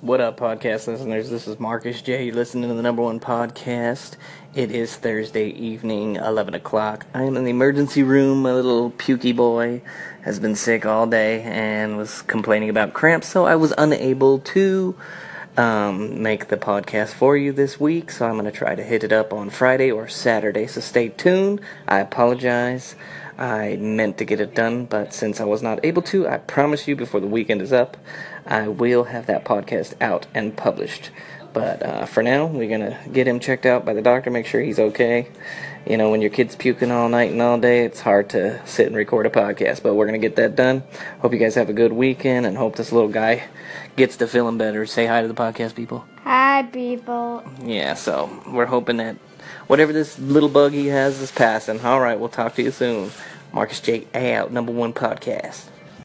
What up, podcast listeners? This is Marcus J. You're listening to the number one podcast. It is Thursday evening, 11 o'clock. I am in the emergency room. My little pukey boy has been sick all day and was complaining about cramps, so I was unable to um, make the podcast for you this week. So I'm going to try to hit it up on Friday or Saturday. So stay tuned. I apologize. I meant to get it done, but since I was not able to, I promise you before the weekend is up, I will have that podcast out and published. But uh, for now, we're gonna get him checked out by the doctor, make sure he's okay. You know, when your kid's puking all night and all day, it's hard to sit and record a podcast, but we're gonna get that done. Hope you guys have a good weekend and hope this little guy gets to feeling better. Say hi to the podcast people. Hi, people. Yeah, so we're hoping that whatever this little bug he has is passing. All right, we'll talk to you soon. Marcus J. out, number one podcast.